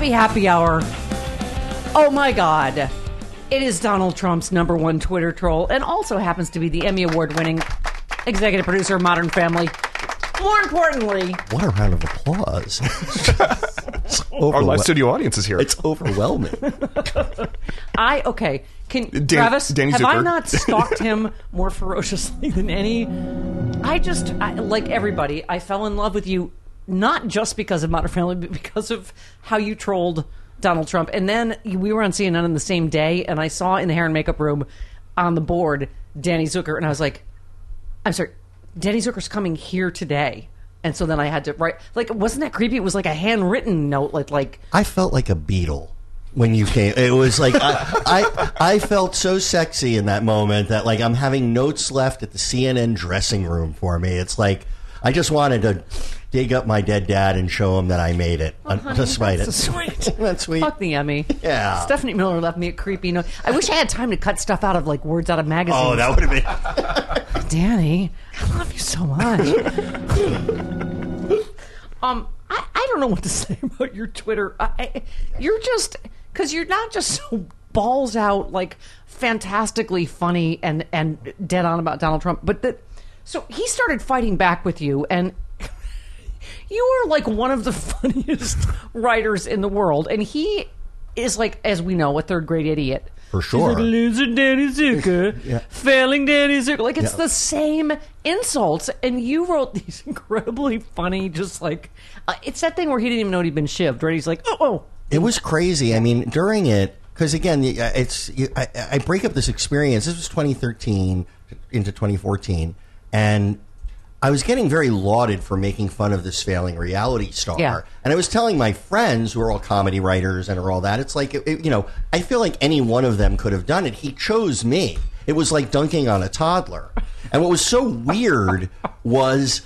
Happy happy hour. Oh my god. It is Donald Trump's number one Twitter troll and also happens to be the Emmy Award winning executive producer of Modern Family. More importantly, What a round of applause. It's Our overwhel- live studio audience is here. It's overwhelming. I okay. Can Dan- Travis Danny have I Zuker. not stalked him more ferociously than any? I just I, like everybody. I fell in love with you not just because of Modern Family, but because of how you trolled Donald Trump. And then we were on CNN on the same day, and I saw in the hair and makeup room on the board Danny Zuker, and I was like, I'm sorry, Danny Zuker's coming here today. And so then I had to write like wasn't that creepy? It was like a handwritten note, like like I felt like a Beatle when you came. It was like I, I I felt so sexy in that moment that like I'm having notes left at the CNN dressing room for me. It's like I just wanted to dig up my dead dad and show him that I made it, uh, despite it. so sweet. That's sweet. Fuck the Emmy. Yeah. Stephanie Miller left me a creepy note. I wish I had time to cut stuff out of like words out of magazines. Oh, that would have been. Danny, I love you so much. um, I, I don't know what to say about your Twitter. I, I, you're just because you're not just so balls out like fantastically funny and and dead on about Donald Trump, but that so he started fighting back with you and. You are like one of the funniest writers in the world, and he is like, as we know, a third grade idiot. For He's like, sure. loser Danny Zuker, Yeah. failing Danny Zuker. Like it's Yeah. the same insults, and you wrote these incredibly funny, just like uh, it's that thing where he didn't even know he'd been shivved. Right? He's like, oh, oh. It was crazy. I mean, during it, because again, uh, it's you- I, I break up this experience. This was 2013 into 2014, and I was getting very lauded for making fun of this failing reality star. Yeah. And I was telling my friends who are all comedy writers and are all that. It's like it, it- you know, I feel like any one of them could have done it. He chose me. It was like dunking on a toddler. And what was so weird was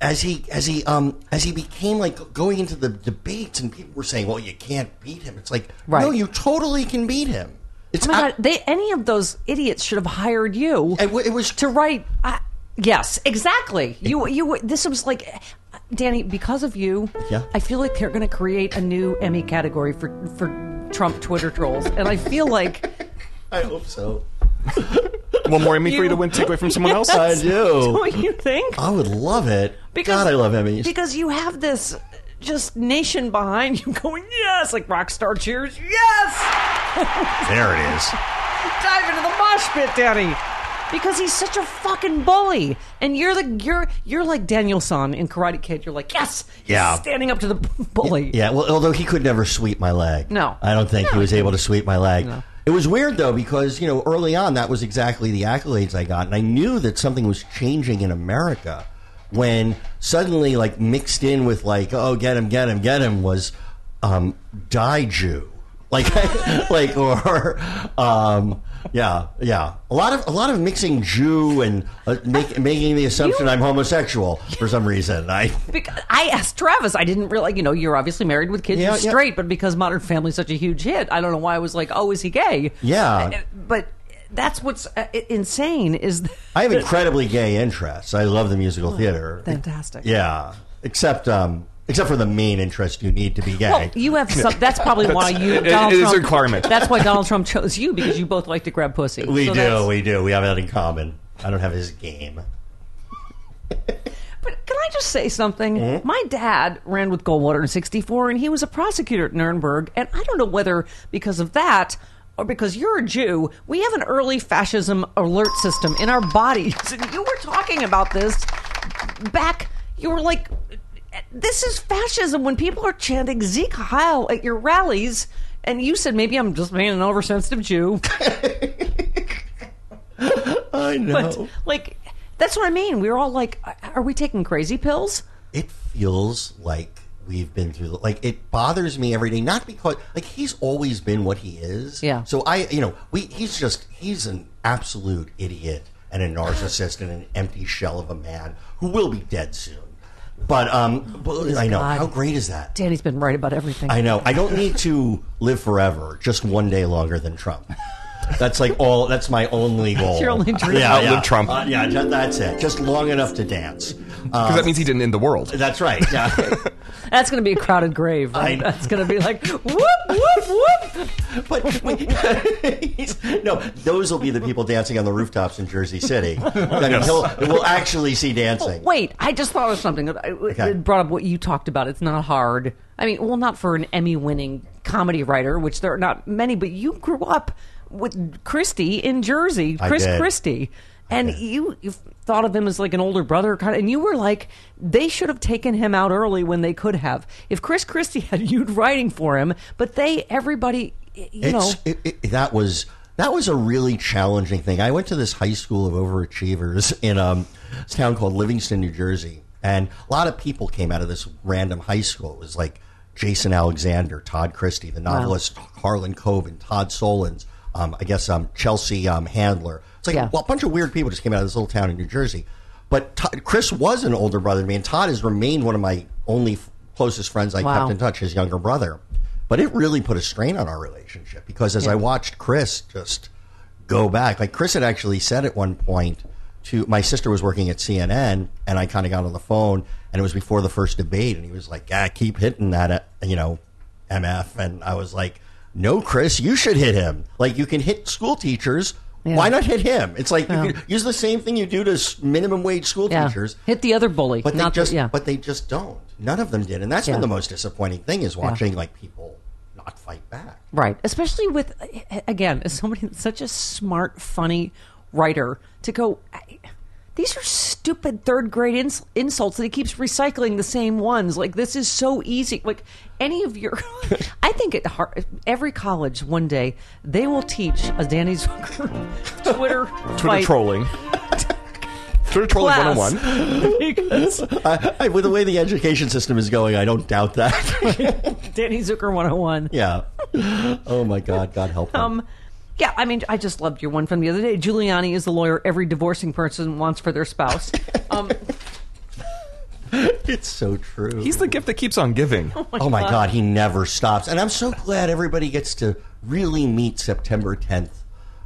as he as he um as he became like going into the debates and people were saying, "Well, you can't beat him." It's like, Right. no, you totally can beat him. It's Oh my I- God, they any of those idiots should have hired you. It, it was to write. Uh, yes, exactly. You you. This was like. Danny, because of you, Yeah. I feel like they're going to create a new Emmy category for for Trump Twitter trolls, and I feel like I hope so. One more Emmy for you to win, take away from someone else. I do. what you think. I would love it. God, I love Emmys. Because you have this just nation behind you going, yes, like rock star cheers, yes! there it is. Dive into the mosh pit, Danny. Because he's such a fucking bully, and you're the you're you're like Danielson in Karate Kid. You're like yes, he's Yeah. standing up to the bully. Yeah, well, although he could never sweep my leg. No. I don't think he No. was able to sweep my leg. No. It was weird though because you know early on that was exactly the accolades I got, and I knew that something was changing in America when suddenly like mixed in with like oh get him get him get him was um, die Jew like like or um, Yeah, yeah. A lot of a lot of mixing Jew and uh, make, making the assumption I'm homosexual for some reason. I Because I asked Travis, I didn't realize, you know, you're obviously married with kids, Yeah, you're yeah. straight, but because Modern Family's such a huge hit, I don't know why I was like, oh, is he gay? Yeah. Uh, But that's what's uh, insane is I have incredibly gay interests. I love the musical theater. fantastic. Yeah, except um, except for the main interest you need to be gay. Well, you have some. That's probably why you. it- Donald it is a requirement. That's why Donald Trump chose you because you both like to grab pussy. we So do, we do. We have that in common. I don't have his game. But can I just say something? Mm-hmm. My dad ran with Goldwater in '64, and he was a prosecutor at Nuremberg. And I don't know whether because of that or because you're a Jew, we have an early fascism alert system in our bodies. And you were talking about this back. You were like, "This is fascism." When people are chanting "Sieg Heil" at your rallies, and you said, "Maybe I'm just being an oversensitive Jew." I know. But like, that's what I mean. We were all like, "Are we taking crazy pills?" it feels like we've been through like it bothers me every day not because like he's always been what he is Yeah. so i you know we he's just he's an absolute idiot and a narcissist and an empty shell of a man who will be dead soon but um but i know God. how great is that Danny's been right about everything. i know i don't need to live forever just one day longer than trump that's like all that's my only goal That's your only dream. yeah, Outlive yeah. Trump. Uh, yeah ju- that's it just long enough to dance Because that means he didn't end the world. that's right yeah That's going to be a crowded grave. Right? I. That's going to be like whoop whoop whoop. But wait, no, those will be the people dancing on the rooftops in Jersey City. I mean, he'll, we'll actually see dancing. Wait, I just thought of something. I- Okay. It brought up what you talked about. It's not hard. I mean, well, not for an Emmy-winning comedy writer, which there are not many. But you grew up with Christie in Jersey, Chris did. Christie, and you, you thought of him as like an older brother, kind of. And you were like, they should have taken him out early when they could have. If Chris Christie had you writing for him, but they, everybody, you know. It, it, that was that was a really challenging thing. I went to this high school of overachievers in um, this town called Livingston, New Jersey, and a lot of people came out of this random high school. It was like Jason Alexander, Todd Christie, the novelist Harlan Coben, Todd Solondz, um, I guess um, Chelsea um, Handler. It's like Yeah. well, a bunch of weird people just came out of this little town in New Jersey. But Todd, Chris was an older brother to me, and Todd has remained one of my only f- closest friends I Wow. kept in touch, his younger brother. But it really put a strain on our relationship because as I watched Chris just go back, like Chris had actually said at one point to my sister was working at CNN, and I kind of got on the phone, and it was before the first debate, and he was like, "Yeah, keep hitting that, uh, you know, MF," and I was like, "No, Chris, you should hit him. Like you can hit school teachers." Yeah. Why not hit him? It's like you can use the same thing you do to minimum wage school yeah. teachers. Hit the other bully. But they not the- just, yeah. but they just don't. None of them did, and that's Yeah. been the most disappointing thing is watching like people not fight back. Right. Especially with, again, as somebody such a smart, funny writer, to go, I- these are stupid third grade ins- insults that he keeps recycling the same ones. Like, this is so easy. Like, any of your, I think at Har- every college one day, they will teach a Danny Zuker Twitter, Twitter fight trolling. Twitter trolling class. 101. because I, I, with the way the education system is going, I don't doubt that. Danny Zuker 101. yeah. Oh my God, God help them. Um, yeah, I mean, I just loved your one from the other day. Giuliani is the lawyer every divorcing person wants for their spouse. Um, it's so true. He's the gift that keeps on giving. oh my God, he never stops, and I'm so glad everybody gets to really meet September 10th.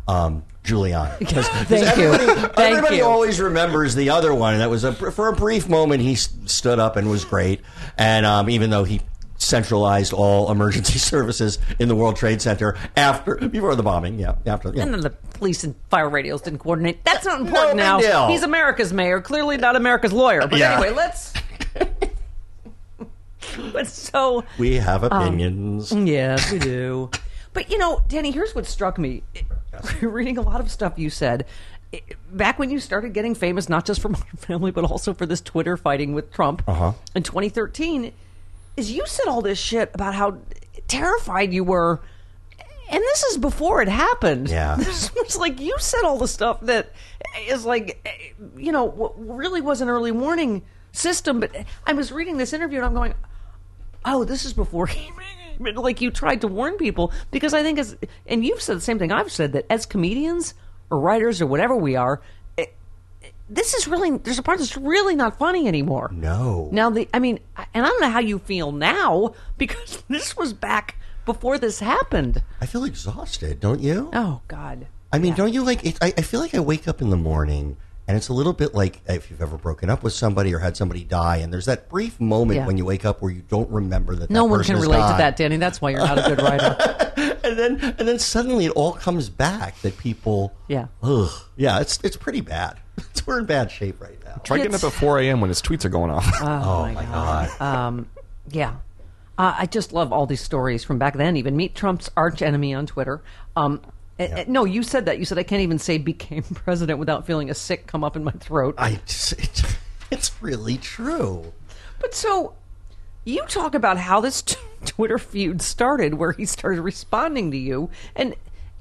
Um, Giuliani. Because Thank you. everybody, Thank everybody you. always remembers the other one. and That was a, for a brief moment. He s- stood up and was great. And um, even though he centralized all emergency services in the World Trade Center after before the bombing, yeah, after yeah. and then the police and fire radios didn't coordinate. That's not important big now. deal. He's America's mayor, clearly not America's lawyer. But Yeah. anyway, let's. but so we have Um, opinions. Yes, we do. But you know, Danny, here's what struck me. Reading a lot of stuff you said back when you started getting famous, not just for Modern Family, but also for this Twitter fighting with Trump Uh-huh. in 2013, is you said all this shit about how terrified you were. And this is before it happened. Yeah. It's like you said all the stuff that is like, you know, really was an early warning system. But I was reading this interview and I'm going, oh, this is before he like you tried to warn people because I think as and you've said the same thing I've said that as comedians or writers or whatever we are, this is really there's a part that's really not funny anymore. No. Now the I mean, and I don't know how you feel now because this was back before this happened. I feel exhausted, don't you? Oh God. I mean, don't you like? It, I, I feel like I wake up in the morning, and it's a little bit like if you've ever broken up with somebody or had somebody die, and there's that brief moment Yeah. when you wake up where you don't remember that. No that one can relate to that, Danny. That's why you're not a good writer. and then and then suddenly it all comes back that people. Yeah. Ugh. Yeah. It's it's pretty bad. It's, we're in bad shape right now. Try getting up at 4 a.m. when his tweets are going off. Oh, my god. Um, yeah. Uh, I just love all these stories from back then. Even meet Trump's arch enemy on Twitter. Um, eh, eh, no, you said that. You said I can't even say became president without feeling a sick come up in my throat. I just, it's, it's really true. But so you talk about how this t- Twitter feud started, where he started responding to you, and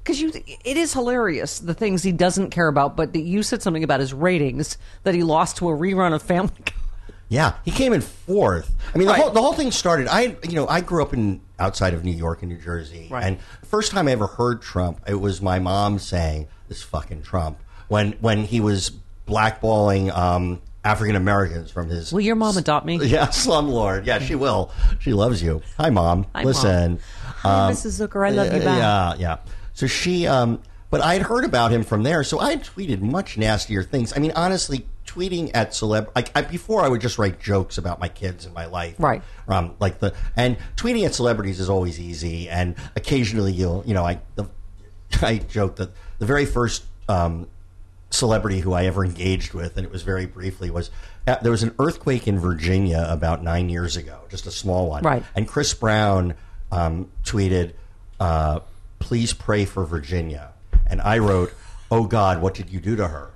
because you, it is hilarious the things he doesn't care about. But that you said something about his ratings that he lost to a rerun of Family Guy. Yeah, he came in fourth. I mean, the Right. whole the whole thing started. I you know I grew up in outside of New York and New Jersey, Right. and the first time I ever heard Trump, it was my mom saying this fucking Trump when when he was blackballing um, African Americans from his. Will your mom adopt me? Yeah, slumlord. Yeah, she will. She loves you. Hi, mom. Hi, Listen, Hi, Mrs. Zuker. I love you back. Yeah, yeah. So she, um, but I had heard about him from there. So I tweeted much nastier things. I mean, honestly, tweeting at celeb, like I, before, I would just write jokes about my kids and my life, Right. Um, like the and tweeting at celebrities is always easy, and occasionally you'll, you know, I the, I joke that the very first. Um, celebrity who I ever engaged with, and it was very briefly, was uh, there was an earthquake in Virginia about nine years ago, just a small one. Right. And Chris Brown um, tweeted, uh, "Please pray for Virginia," and I wrote, "Oh God, what did you do to her?"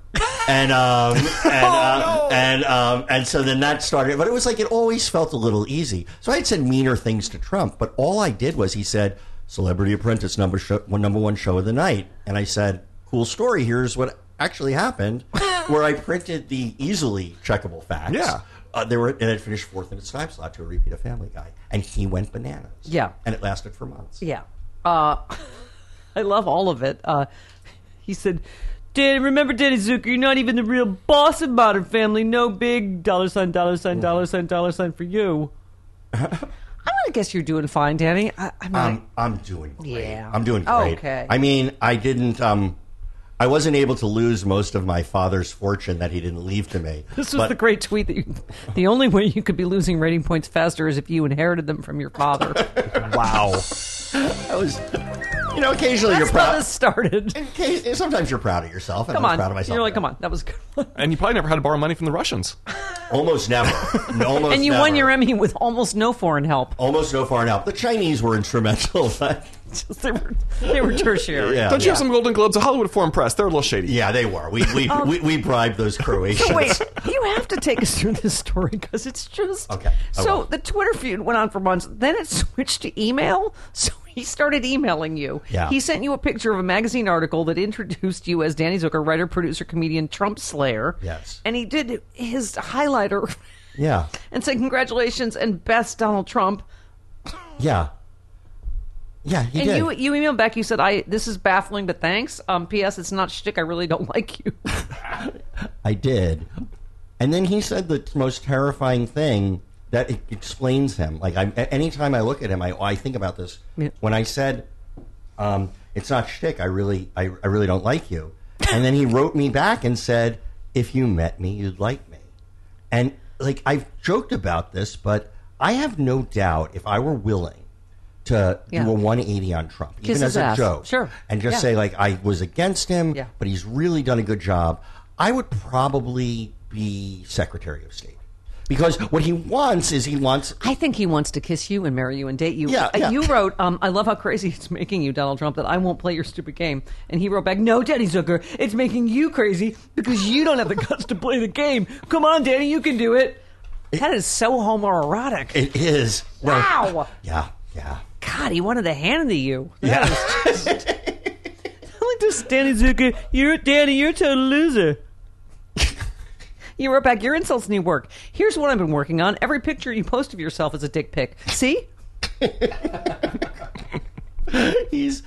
And um, and uh, and um, and so then that started, but it was like it always felt a little easy. So I had said meaner things to Trump, but all I did was he said, "Celebrity Apprentice number show, number one show of the night," and I said, "Cool story. Here's what actually happened." Where I printed the easily checkable facts. Yeah. Uh, they were, and it finished fourth in its time slot to a repeat of Family Guy, and he went bananas. Yeah. and it lasted for months. Yeah. Uh, I love all of it. Uh, he said, Danny, remember Danny Zuker, you're not even the real boss of Modern Family. No big dollar sign, dollar sign, dollar sign, dollar sign for you. I'm gonna guess you're doing fine, Danny. I, I mean, I'm I'm doing great. Yeah. I'm doing great. Okay. I mean, I didn't. Um, I wasn't able to lose most of my father's fortune that he didn't leave to me. this was but- the great tweet that you, the only way you could be losing rating points faster is if you inherited them from your father. Wow. I was. You know, occasionally That's you're how proud. this started. Occasionally- eh, Sometimes you're proud of yourself. and Come I'm on. proud of myself. You're like, come on, that was good. and you probably never had to borrow money from the Russians. Almost never. No, almost and you never. won your Emmy with almost no foreign help. Almost no foreign help. The Chinese were instrumental. but- they were they were tertiary. yeah. Don't you have some Golden Globes? The Hollywood Foreign Press, they're a little shady. Yeah, they were. We we, um, we, we bribed those Croatians. So wait, you have to take us through this story because it's just Okay, I So will. the Twitter feud went on for months. Then it switched to email. So he started emailing you. Yeah. He sent you a picture of a magazine article that introduced you as Danny Zuker, writer, producer, comedian, Trump Slayer. Yes. And he did his highlighter Yeah, and said congratulations and best Donald Trump. yeah, yeah. He and did. you you emailed back. You said, "I this is baffling, but thanks." Um, P.S. It's not shtick. I really don't like you. I did. And then he said the most terrifying thing that it explains him. Like, I, anytime I look at him, I, I think about this. Yeah. When I said, um, "It's not shtick," I really, I, I really don't like you. And then he wrote me back and said, "If you met me, you'd like me." And like I've joked about this, but I have no doubt if I were willing to Yeah. do a 180 on Trump, Kiss even as a ass. joke, Sure. and just Yeah. say like I was against him, Yeah. but he's really done a good job. I would probably be Secretary of State because what he wants is he wants. I think he wants to kiss you and marry you and date you. Yeah, Uh, yeah. You wrote, um, I love how crazy it's making you, Donald Trump, that I won't play your stupid game. And he wrote back, No, Danny Zuker, it's making you crazy because you don't have the guts to play the game. Come on, Danny, you can do it. That is so homoerotic. It is no- Wow. yeah, yeah. God, he wanted the hand to you. Yeah. I like this, Danny Zuker. You're Danny. You're a total loser. you wrote back. Your insults need work. Here's what I've been working on. Every picture you post of yourself is a dick pic. See? He's.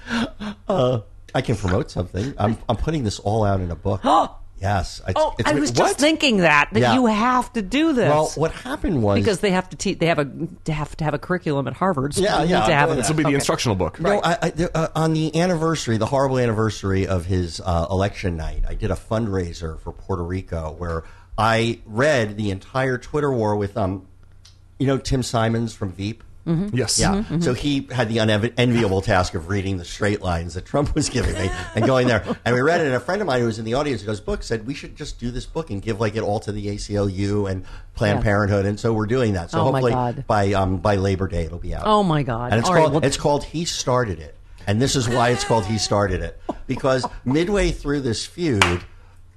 Uh, I can promote something. I'm. I'm putting this all out in a book. yes. It's, Oh, it's, I was what? just thinking that that Yeah. you have to do this. Well, what happened was because they have to teach. They have a to have to have a curriculum at Harvard. So Yeah, yeah, Need to have doing. This will be the Okay. instructional book. No, I, I, there- uh, on the anniversary, the horrible anniversary of his uh, election night, I did a fundraiser for Puerto Rico where I read the entire Twitter war with, um, you know, Tim Simons from Veep. Yes. Yeah. So he had the unenviable task of reading the straight lines that Trump was giving me and going there. And we read it. And a friend of mine who was in the audience who does books said we should just do this book and give like it all to the ACLU and Planned Yeah. Parenthood. And so we're doing that. So Oh, hopefully by um, by Labor Day it'll be out. Oh, my God. And it's All right, called well- it's called He Started It. And this is why it's called He Started It because midway through this feud.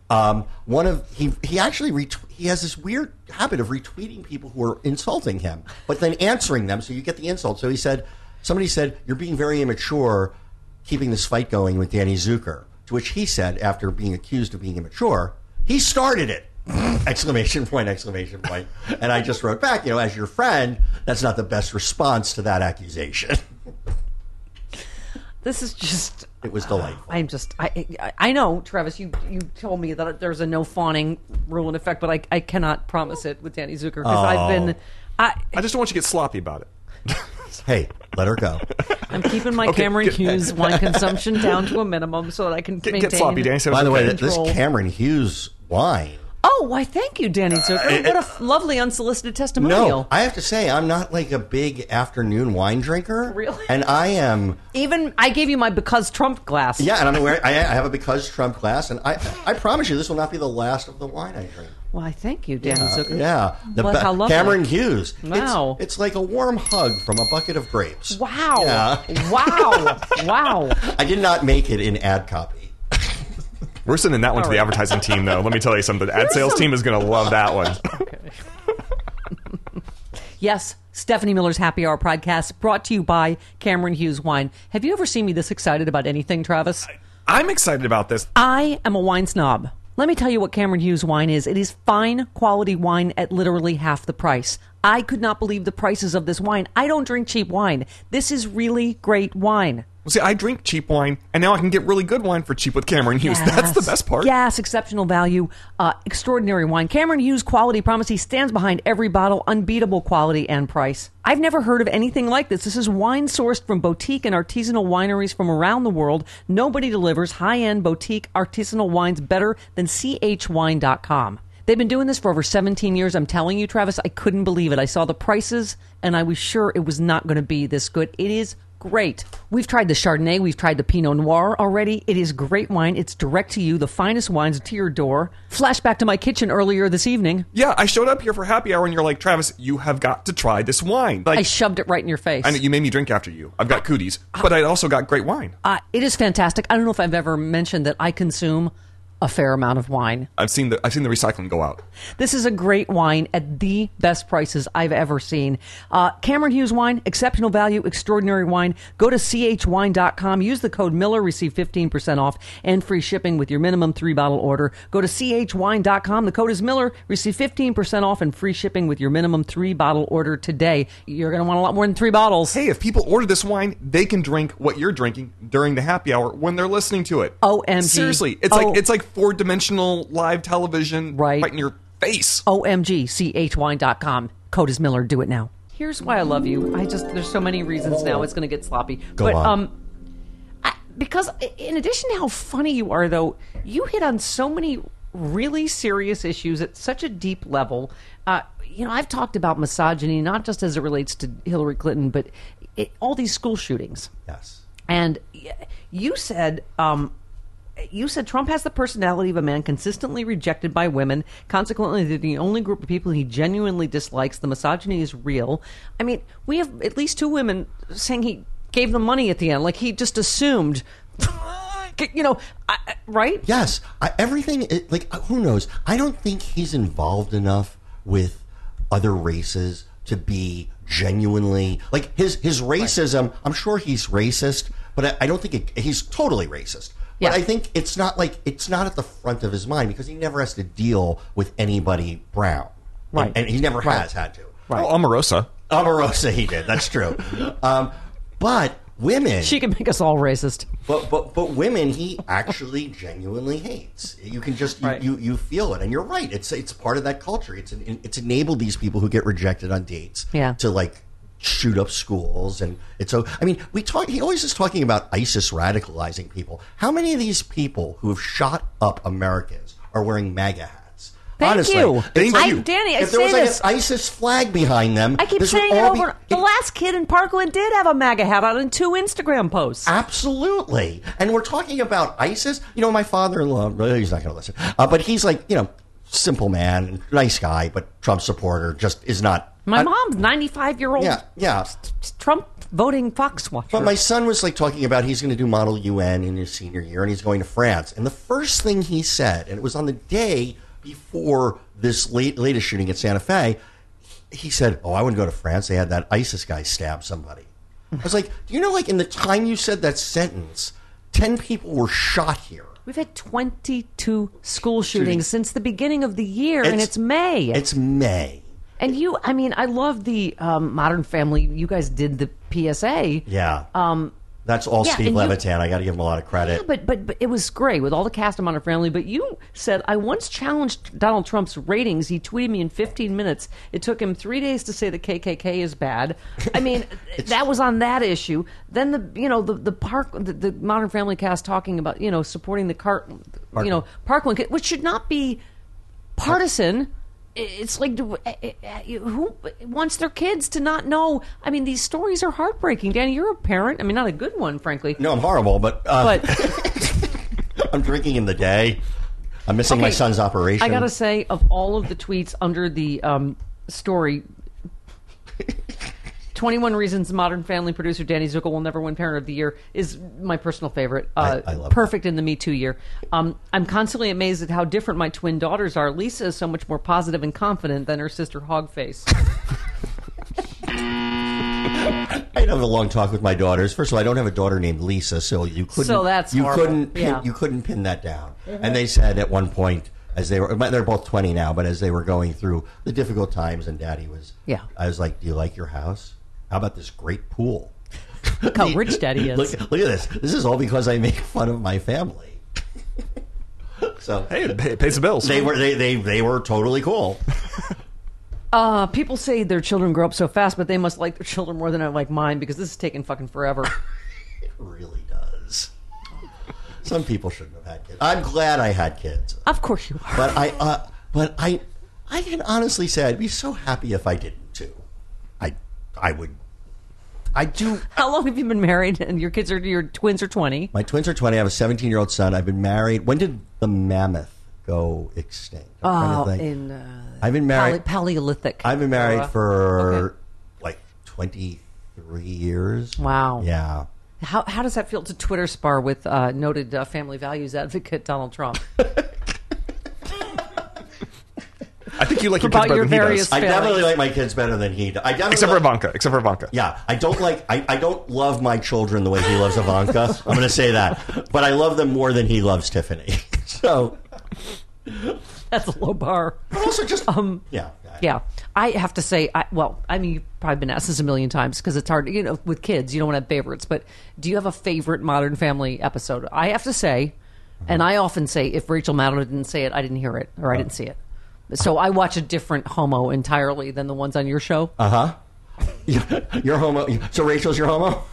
Um, one of he he actually ret- he has this weird habit of retweeting people who are insulting him, but then answering them, so you get the insult. So he said, somebody said, "You're being very immature, keeping this fight going with Danny Zuker." To which he said, after being accused of being immature, he started it! exclamation point! Exclamation point! And I just wrote back, you know, as your friend, that's not the best response to that accusation. This is just. It was delightful. I'm just. I, I I know, Travis. You you told me that there's a no fawning rule in effect, but I I cannot promise it with Danny Zuker because I've oh. been. Oh. I I just don't want you to get sloppy about it. Hey, let her go. I'm keeping my Okay, Cameron get- Hughes wine consumption down to a minimum so that I can Get, maintain. get sloppy, Danny. So By the way, okay. this Cameron Hughes wine. Oh, why? Thank you, Danny Zuker. Uh, what a f- lovely unsolicited testimonial. No, I have to say I'm not like a big afternoon wine drinker. Really? And I am. Even I gave you my because Trump glass. Yeah, and I'm wearing. I, I have a because Trump glass, and I I promise you this will not be the last of the wine I drink. Why? Thank you, Danny Zuker. Yeah, the Well, how lovely. Cameron Hughes. It's- Wow. it's, like a warm hug from a bucket of grapes. Wow. Yeah. Wow. wow. I did not make it in ad copy. We're sending that one to the oh, right. advertising team, though. Let me tell you something. The ad sales team is going to love that one. Yes, Stephanie Miller's Happy Hour podcast brought to you by Cameron Hughes Wine. Have you ever seen me this excited about anything, Travis? I'm excited about this. I am a wine snob. Let me tell you what Cameron Hughes wine is. It is fine quality wine at literally half the price. I could not believe the prices of this wine. I don't drink cheap wine. This is really great wine. Well, see, I drink cheap wine, and now I can get really good wine for cheap with Cameron Hughes. That's the best part. Yes, exceptional value, uh, extraordinary wine. Cameron Hughes quality promise. He stands behind every bottle, unbeatable quality and price. I've never heard of anything like this. This is wine sourced from boutique and artisanal wineries from around the world. Nobody delivers high end boutique artisanal wines better than chwine.com. They've been doing this for over 17 years. I'm telling you, Travis, I couldn't believe it. I saw the prices and I was sure it was not going to be this good. It is great. We've tried the Chardonnay, we've tried the Pinot Noir already. It is great wine. It's direct to you, the finest wines to your door. Flashback to my kitchen earlier this evening. Yeah, I showed up here for happy hour, and you're like, Travis, you have got to try this wine. Like, I shoved it right in your face. I know you made me drink after you. I've got cooties, but I also got great wine. Uh, it is fantastic. I don't know if I've ever mentioned that I consume a fair amount of wine. I've seen the I've seen the recycling go out. This is a great wine at the best prices I've ever seen. Uh, Cameron Hughes wine, exceptional value, extraordinary wine. Go to chwine.com. Use the code Miller, receive 15% off and free shipping with your minimum three bottle order. Go to chwine.com. The code is Miller, receive 15% off and free shipping with your minimum three bottle order today. You're going to want a lot more than three bottles. Hey, if people order this wine, they can drink what you're drinking during the happy hour when they're listening to it. OMG. Seriously, it's Oh. like it's like four dimensional live television Right. right in your face. OMG, chwine.com. Code is Miller. Do it now. Here's why I love you. I just, there's so many reasons now it's going to get sloppy. Go but, on. um, I, because in addition to how funny you are, though, you hit on so many really serious issues at such a deep level. Uh, you know, I've talked about misogyny, not just as it relates to Hillary Clinton, but it, all these school shootings. Yes. And you said, um, you said Trump has the personality of a man consistently rejected by women. Consequently, they're the only group of people he genuinely dislikes. The misogyny is real. I mean, we have at least two women saying he gave them money at the end, like he just assumed. You know, I, right? Yes, I, everything. Like, uh, who knows? I don't think he's involved enough with other races to be genuinely like his his racism. I'm sure he's racist, but I, I don't think it, he's totally racist. Yeah. But I think it's not like it's not at the front of his mind because he never has to deal with anybody brown, Right. And, and he never Right. has had to. Right. Oh, Omarosa. Omarosa, he did. That's true. Um, but women, She can make us all racist. but but but women, he actually genuinely hates. You can just you, Right. you you feel it, and you're right. It's it's part of that culture. It's an, it's enabled these people who get rejected on dates, Yeah. to like shoot up schools, and it's so. I mean, we talk. He always is talking about ISIS radicalizing people. How many of these people who have shot up Americans are wearing MAGA hats? Thank Honestly, you. Thank like- you. I, Danny, I if there was like this. an ISIS flag behind them, I keep saying it all be- over. the last kid in Parkland did have a MAGA hat on in two Instagram posts. Absolutely. And we're talking about ISIS. You know, my father in law, he's not going to listen, uh, but he's like, you know, simple man, nice guy, but Trump supporter, just is not. My I- mom's 95 year old Yeah, yeah. Trump voting Fox watcher. But my son was like talking about he's going to do Model UN in his senior year and he's going to France. And the first thing he said, and it was on the day before this late, latest shooting at Santa Fe, he said, Oh, I wouldn't go to France. They had that ISIS guy stab somebody. I was like, Do you know, like, in the time you said that sentence, 10 people were shot here. We've had 22 school shootings since the beginning of the year, and It's- it's May. It's May. And you, I mean, I love the um, Modern Family. You guys did the PSA. Yeah. Um, That's all yeah, Steve and you- Levitan. I got to give him a lot of credit. Yeah, but, but but it was great with all the cast of Modern Family. But you said I once challenged Donald Trump's ratings. He tweeted me in 15 minutes. It took him three days to say the KKK is bad. I mean, that was on that issue. Then the you know the the park the, the Modern Family cast talking about you know supporting the car you know Parkland, which should not be partisan. It's like eh, who wants their kids to not know? I mean, these stories are heartbreaking. Danny, you're a parent. I mean, not a good one, frankly. no, I'm horrible, but, uh, But I'm drinking in the day. I'm missing my son's operation. I gotta say, of all of the tweets under the um, story, 21 Reasons Modern Family producer Danny Zuker will never win Parent of the Year is my personal favorite. Uh, I- I love perfect in the Me Too year. Um, I'm constantly amazed at how different my twin daughters are. Lisa is so much more positive and confident than her sister Hogface. I have a long talk with my daughters. First of all, I don't have a daughter named Lisa, so you couldn't. So that's you horrible. couldn't pin, Yeah. you couldn't pin that down. And they said at one point, as they were, they're both twenty now, but as they were going through the difficult times, and Daddy was, Yeah. I was like, "Do you like your house? How about this great pool?" Look how rich Daddy is. Look, look at this. This is all because I make fun of my family. so Hey, it pay- pays the bills. they were they, they they were totally cool. Uh, people say their children grow up so fast, but they must like their children more than I like mine because this is taking fucking forever. It really does. Some people shouldn't have had kids. I'm glad I had kids. of course you are. But I, uh, but I, I can honestly say I'd be so happy if I didn't too. I, I would. I do. How long have you been married? And your kids are your twins are 20. My twins are twenty. I have a seventeen-year-old son. I've been married. When did the mammoth go extinct? I'm Oh, in uh, I've been Pale- married. Paleolithic. I've been married era. for Okay. like twenty-three years. Wow. Yeah. How how does that feel to Twitter spar with uh, noted uh, family values advocate Donald Trump? I think you like your kids About better your than he various- does. I definitely like my kids better than he does. I definitely Except for like- Ivanka. Except for Ivanka. Yeah, I don't like. I, I don't love my children the way he loves Ivanka. I'm going to say that, but I love them more than he loves Tiffany. so, That's a low bar. but also just um, yeah, Yeah, I have to say, I, well, I mean, you've probably been asked this a million times because it's hard. You know, with kids, you don't want to have favorites. But do you have a favorite Modern Family episode? I have to say, and I often say, if Rachel Maddow didn't say it, I didn't hear it or I didn't see it. So I watch a different homo entirely than the ones on your show. Uh huh. You're homo. So Rachel's your homo.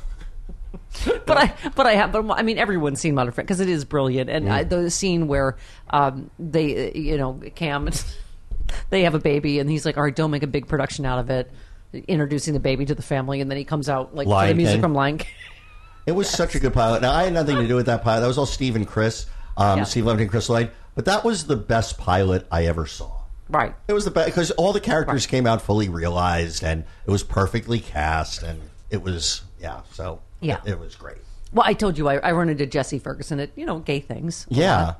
but I, but I have, but I mean, everyone's seen Modern Family because it is brilliant. And I, the scene where um, they, you know, Cam, they have a baby, and he's like, "All right, don't make a big production out of it." Introducing the baby to the family, and then he comes out like for the Lion music King. from Lion King. It was such a good pilot. Now I had nothing to do with that pilot. That was all Steve and Chris, um, Yeah. Steve Levitan and Chris Lloyd. But that was the best pilot I ever saw. Right. It was the best because all the characters came out fully realized, and it was perfectly cast, and it was yeah. So Yeah. it, it was great. Well, I told you I, I run into Jesse Ferguson at you know gay things. Yeah,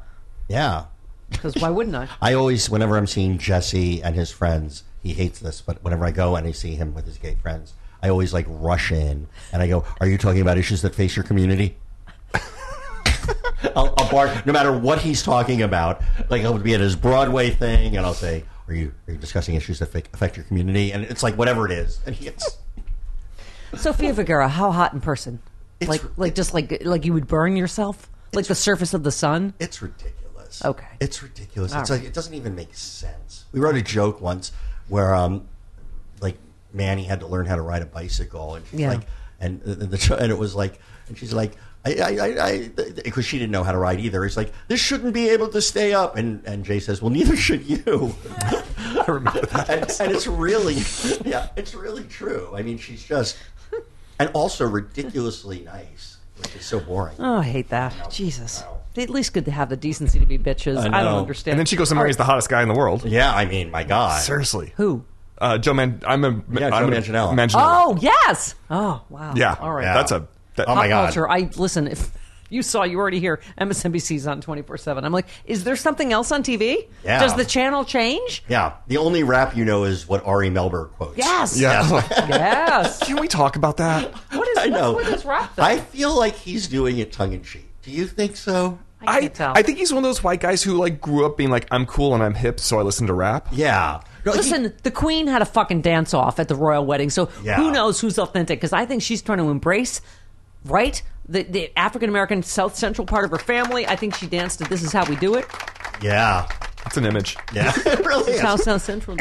yeah. Because why wouldn't I? I always, whenever I'm seeing Jesse and his friends, he hates this, but whenever I go and I see him with his gay friends, I always like rush in and I go, "Are you talking about issues that face your community?" I'll, I'll bark, no matter what he's talking about. Like I'll be at his Broadway thing, and I'll say, are you are you discussing issues that affect- affect your community? And it's like whatever it is, and he gets. Sofia Vergara, how hot in person? It's- like, like just like like you would burn yourself, like the surface of the sun. It's ridiculous. Okay. It's ridiculous. All it's right. like it doesn't even make sense. We wrote a joke once where um like Manny had to learn how to ride a bicycle and she's Yeah. like and the, the and it was like and she's like I, I, I, I, because she didn't know how to ride either. He's like, this shouldn't be able to stay up, and and Jay says, well, neither should you. I remember that. and, and it's really, yeah, it's really true. I mean, she's just, and also ridiculously nice, which is so boring. Oh, I hate that. know. Jesus. I. They at least good to have the decency to be bitches. I I, don't understand. And then she goes and marries the hottest guy in the world. Yeah, I mean, my God. Seriously. Who? Uh, Joe Man. I'm a. Yeah, I'm Joe Manganiello. Manganiello. Oh yes. Oh wow. Yeah. All right. Yeah. That's a. That, Oh, my Pop God. culture. I listen. If you saw, you already hear MSNBC's on twenty four seven. I'm like, is there something else on TV? Yeah. Does the channel change? Yeah, the only rap you know is what Ari Melber quotes. Yes. Yeah. Yes. Can we talk about that? What is I know. what's with this rap thing? I feel like he's doing it tongue in cheek. Do you think so? I I, can't tell. I think he's one of those white guys who like grew up being like I'm cool and I'm hip, so I listen to rap. Yeah. No, he- Listen, the Queen had a fucking dance off at the royal wedding, so Yeah. who knows who's authentic? Because I think she's trying to embrace, right, the, the African American South Central part of her family. I think she danced to "This Is How We Do It." yeah. It's an image. Yeah. it really This is how is. South Central,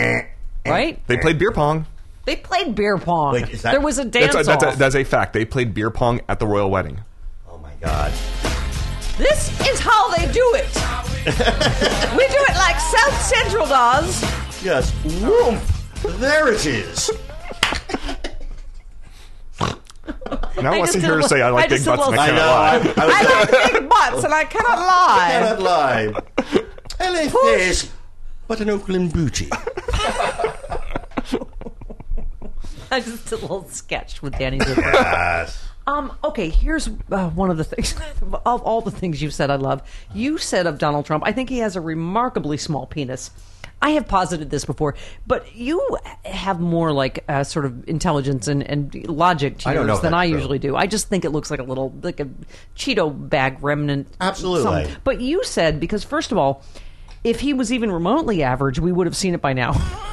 right? They played beer pong. They played beer pong. Wait, is that- there was a dance That's a, that's, a, that's a fact. They played beer pong at the royal wedding. Oh my God. this is how they do it. we do it like South Central does. Yes. Whoomp. There it is. Now I, I want to did hear her say I like I big just did a butts and I I little- know. cannot lie. I, I was I like big butts, and I cannot lie. I cannot lie. LA face, but an Oakland booty. I just did a little sketch with Danny Zuker. Yes. Um, okay, here's uh, one of the things of all the things you've said I love. You said of Donald Trump, I think he has a remarkably small penis. I have posited this before, but you have more like uh, sort of intelligence and, and logic to I don't know yours if than that's I true. usually do. I just think it looks like a little like a Cheeto bag remnant. Absolutely. something. But you said because first of all, if he was even remotely average, we would have seen it by now.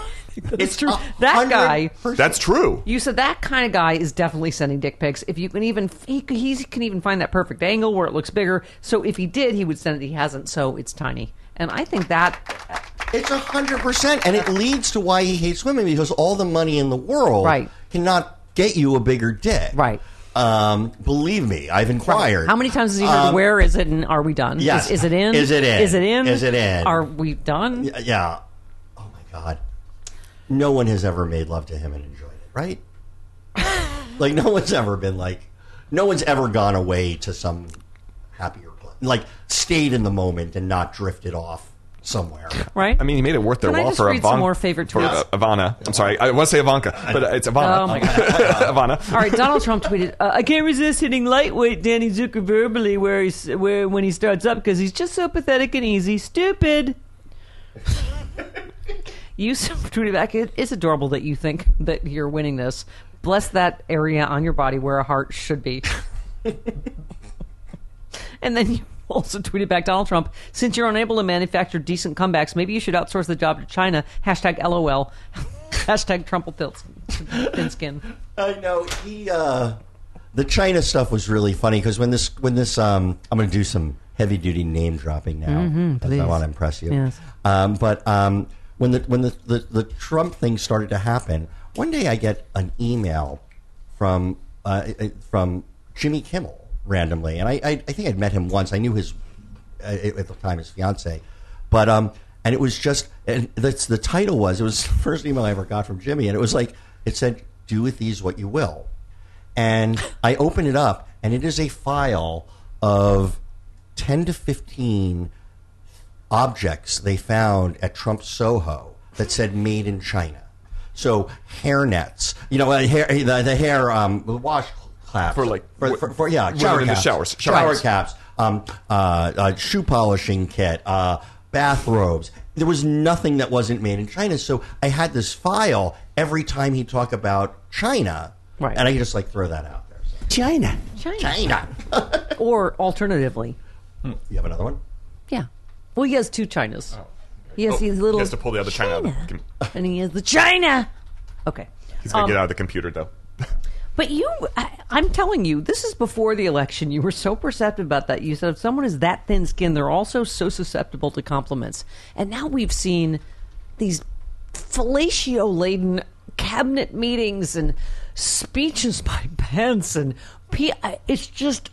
It's true. a That hundred guy. percent- That's true. You said that kind of guy is definitely sending dick pics. If you can even, he, he can even find that perfect angle where it looks bigger. So if he did, he would send it. He hasn't, so it's tiny. And I think that It's a hundred percent, and it leads to why he hates women because all the money in the world Right. cannot get you a bigger dick. Right. Um, believe me, I've inquired. How many times has he heard? Um, where is it? And are we done? yes. Is, is it in? Is it in? Is it in? Is it in? Are we done? Y- Yeah. Oh my God. No one has ever made love to him and enjoyed it, right? like no one's ever been like, no one's ever gone away to some happier place, like stayed in the moment and not drifted off somewhere. Right. I mean, he made it worth their Can I while just for read some Ivan- more favorite for, tweets? uh, Ivana. I'm sorry. I want to say Ivanka, but uh, it's Ivana. Oh, my god. Ivana. All right, Donald Trump tweeted, uh, "I can't resist hitting lightweight Danny Zuker verbally where he's where when he starts up because he's just so pathetic and easy, stupid." you s- tweeted back, "It- "It's adorable that you think that you're winning this. Bless that area on your body where a heart should be." and then you also tweeted back, Donald Trump, "Since you're unable to manufacture decent comebacks, maybe you should outsource the job to China." Hashtag LOL. Hashtag Trump will thin skin. I know he. uh The China stuff was really funny because when this when this um I'm going to do some heavy duty name dropping now. as please. I want to impress you. Yes. Um, but um, when the when the, the the Trump thing started to happen, one day I get an email from uh, from Jimmy Kimmel randomly, and I, I I think I'd met him once. I knew his uh, at the time his fiance, but um, and it was just and that's the title was it was the first email I ever got from Jimmy, and it was like it said, "Do with these what you will," and I open it up, and it is a file of ten to fifteen objects they found at Trump Soho that said "Made in China." So hair nets, you know, hair, the, the hair um, wash caps For, like, for, for, for- yeah, women shower in the caps, showers, shower, shower caps, um, uh, uh, shoe polishing kit, uh, bathrobes. There was nothing that wasn't made in China. So I had this file every time he'd talk about China, Right. and I could just like throw that out there. So, China. China. China. Or alternatively, you have another one? yeah. Well, he has two Chinas. Yes, Oh, he's a little. He has to pull the other China. out of the and he is the China. Okay. He's gonna Um, get out of the computer though. But you, I, I'm telling you, this is before the election. You were so perceptive about that. You said if someone is that thin skinned, they're also so susceptible to compliments. And now we've seen these fellatio laden cabinet meetings and speeches by Pence. And P- it's just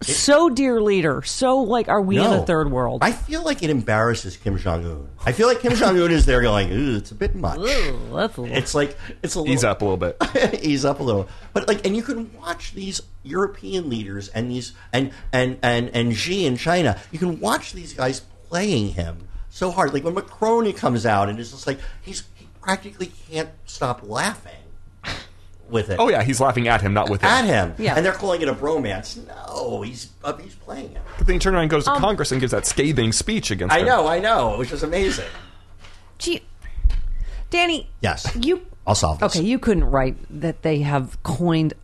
so, dear leader, so like, are we in a third world? I feel like it embarrasses Kim Jong Un. I feel like Kim Jong Un is there going, Ooh, it's a bit much. Ooh, that's a little- It's like it's a little Ease up a little bit. ease up a little. But like, and you can watch these European leaders and these and and and and Xi in China. You can watch these guys playing him so hard. Like when Macron comes out and it's just like he's he practically can't stop laughing with it. Oh yeah, he's laughing at him, not with him. At him, Yeah. and they're calling it a bromance. No, he's uh, he's playing him. But then he turns around and goes to Congress and gives that scathing speech against I him. know, I know, which is amazing. Gee, Danny. Yes. You I'll solve this. Okay, you couldn't write that they have coined.